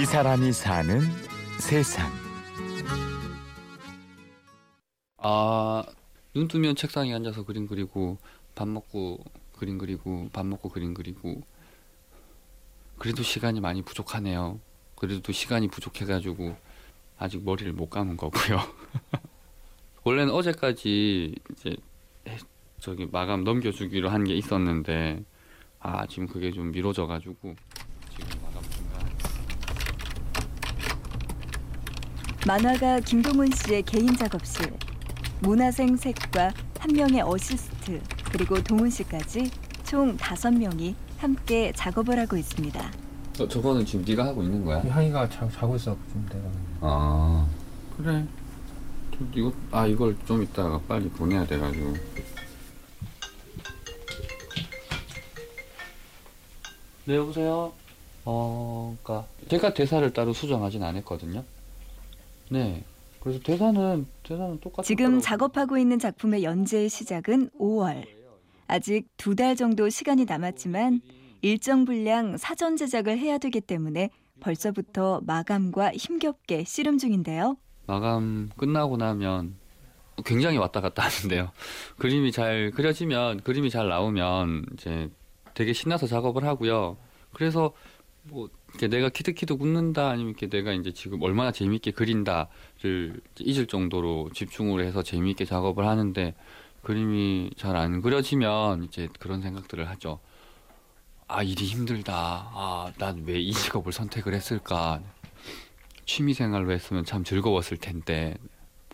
이 사람이 사는 세상. 아, 눈 뜨면 책상에 앉아서 그림 그리고 밥 먹고 그림 그리고 밥 먹고 그림 그리고 그래도 시간이 많이 부족하네요. 그래도 시간이 부족해 가지고 아직 머리를 못 감은 거고요. 원래는 어제까지 이제 저기 마감 넘겨주기로 한 게 있었는데 아 지금 그게 좀 미뤄져 가지고 지금 마감 중간. 만화가 김동훈 씨의 개인 작업실, 문화생 색과 한 명의 어시스트, 그리고 동훈 씨까지 총 다섯 명이 함께 작업을 하고 있습니다. 어, 저거는 지금 네가 하고 있는 거야? 향이가 자, 자고 있어 좀 내가 아. 그래. 좀 이거 아 이걸 좀 이따가 빨리 보내야 돼가지고. 네 여보세요? 어 그니까 제가 대사를 따로 수정하진 않았거든요 네 그래서 대사는 대사는 똑같 지금 작업하고 있는 작품의 연재의 시작은 5월. 아직 두 달 정도 시간이 남았지만 일정 분량 사전 제작을 해야 되기 때문에 벌써부터 마감과 힘겹게 씨름 중인데요. 마감 끝나고 나면 굉장히 왔다 갔다 하는데요. 그림이 잘 그려지면 그림이 잘 나오면 이제 되게 신나서 작업을 하고요. 그래서 뭐 이렇게 내가 키득키득 웃는다 아니면 이렇게 내가 이제 지금 얼마나 재미있게 그린다를 잊을 정도로 집중을 해서 재미있게 작업을 하는데 그림이 잘 안 그려지면 이제 그런 생각들을 하죠. 아 일이 힘들다. 아 난 왜 이 직업을 선택을 했을까? 취미 생활로 했으면 참 즐거웠을 텐데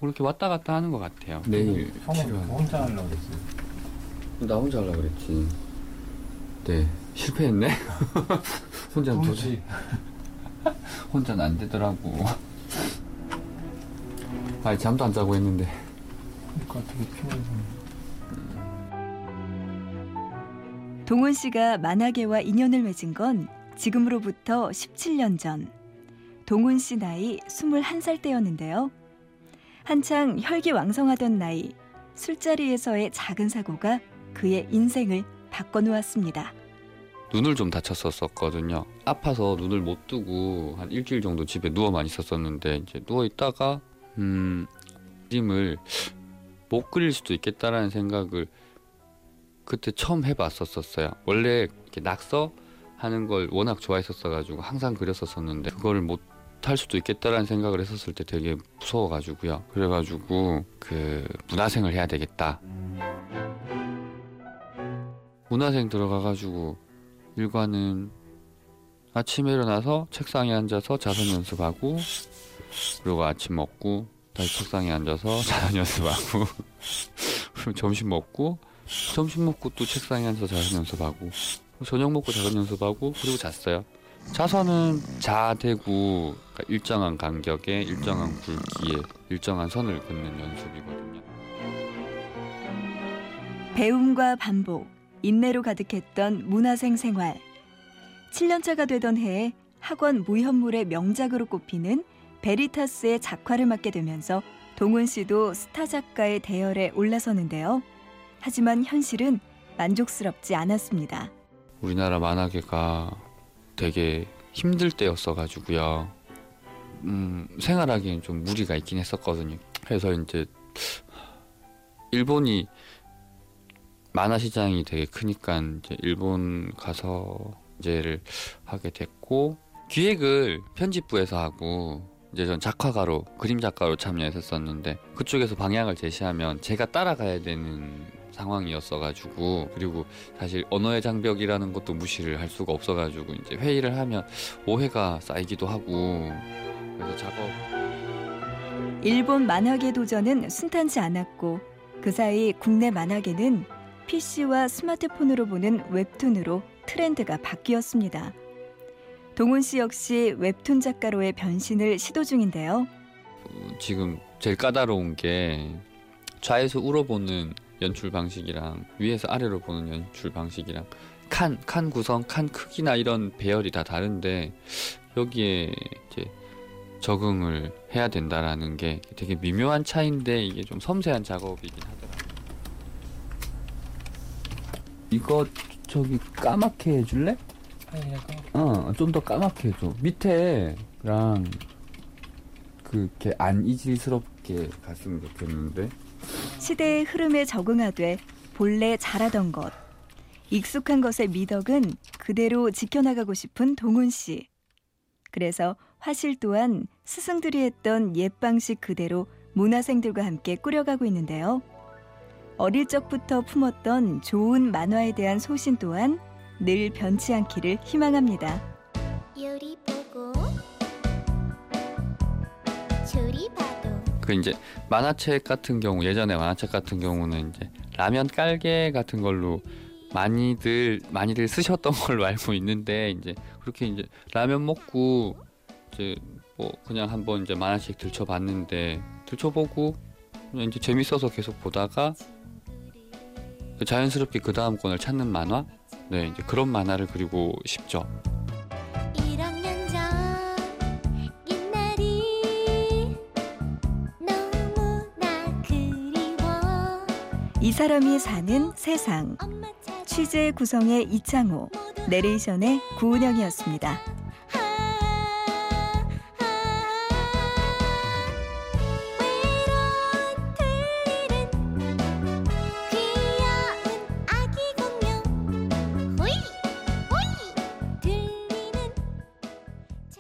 뭐 이렇게 왔다 갔다 하는 것 같아요. 내일 형은 필요한- 혼자 하려고 그랬어요 나 혼자 하려고 그랬지. 네 실패했네. 혼자는 도저히 혼자는 안 되더라고. 아니 잠도 안 자고 했는데. 그러니까 되게 동훈 씨가 만화계와 인연을 맺은 건 지금으로부터 17년 전. 동훈 씨 나이 21살 때였는데요. 한창 혈기왕성하던 나이, 술자리에서의 작은 사고가 그의 인생을 바꿔놓았습니다. 눈을 좀 다쳤었거든요. 아파서 눈을 못 뜨고 한 일주일 정도 집에 누워만 있었었는데 이제 누워 있다가 음 그림을 못 그릴 수도 있겠다라는 생각을 그때 처음 해봤었었어요. 원래 이렇게 낙서 하는 걸 워낙 좋아했었어가지고 항상 그렸었었는데 그거를 못 할 수도 있겠다라는 생각을 했었을 때 되게 무서워가지고요. 그래가지고 그 문화생을 해야 되겠다. 문화생 들어가가지고 일과는 아침에 일어나서 책상에 앉아서 자선 연습하고 그리고 아침 먹고 다시 책상에 앉아서 자선 연습하고 그리고 점심 먹고 점심 먹고 또 책상에 앉아서 자선 연습하고 저녁 먹고 자선 연습하고 그리고 잤어요. 자선은 자대고 그러니까 일정한 간격에 일정한 굵기에 일정한 선을 긋는 연습이거든요. 배움과 반복, 인내로 가득했던 문화생 생활. 7년차가 되던 해에 학원 무현물의 명작으로 꼽히는 베리타스의 작화를 맡게 되면서 동훈 씨도 스타 작가의 대열에 올라서는데요. 하지만 현실은 만족스럽지 않았습니다. 우리나라 만화계가 되게 힘들 때였어가지고요. 음, 생활하기엔 좀 무리가 있긴 했었거든요. 그래서 이제 일본이 만화 시장이 되게 크니까 이제 일본 가서 이제를 하게 됐고 기획을 편집부에서 하고 이제 전 작화가로 그림 작가로 참여했었었는데 그쪽에서 방향을 제시하면 제가 따라가야 되는 상황이었어가지고 그리고 사실 언어의 장벽이라는 것도 무시를 할 수가 없어가지고 이제 회의를 하면 오해가 쌓이기도 하고 그래서 작업. 일본 만화계 도전은 순탄치 않았고 그 사이 국내 만화계는 PC와 스마트폰으로 보는 웹툰으로 트렌드가 바뀌었습니다. 동훈 씨 역시 웹툰 작가로의 변신을 시도 중인데요. 어, 지금 제일 까다로운 게 좌에서 우러보는 연출 방식이랑 위에서 아래로 보는 연출 방식이랑 칸, 칸 구성, 칸 크기나 이런 배열이 다 다른데 여기에 이제 적응을 해야 된다라는 게 되게 미묘한 차이인데 이게 좀 섬세한 작업이긴 하더라고요. 이거 저기 까맣게 해줄래? 어, 좀 더 까맣게 해줘. 밑에 그렇게 안 이질스럽게 갔으면 좋겠는데 시대의 흐름에 적응하되 본래 잘하던 것, 익숙한 것의 미덕은 그대로 지켜나가고 싶은 동훈 씨. 그래서 화실 또한 스승들이 했던 옛 방식 그대로 문화생들과 함께 꾸려가고 있는데요. 어릴 적부터 품었던 좋은 만화에 대한 소신 또한 늘 변치 않기를 희망합니다. 요리 보고 조리 봐도 그 이제 만화책 같은 경우 예전에 만화책 같은 경우는 이제 라면 깔개 같은 걸로 많이들 많이들 쓰셨던 걸로 알고 있는데 이제 그렇게 이제 라면 먹고 이제 뭐 그냥 한번 이제 만화책 들춰봤는데 들춰보고 그냥 이제 재밌어서 계속 보다가 자연스럽게 그 다음 권을 찾는 만화 네 이제 그런 만화를 그리고 싶죠. 1학년 전 옛날이 너무나 그리워 이 사람이 사는 세상. 취재 구성의 이창호, 내레이션의 구은영이었습니다.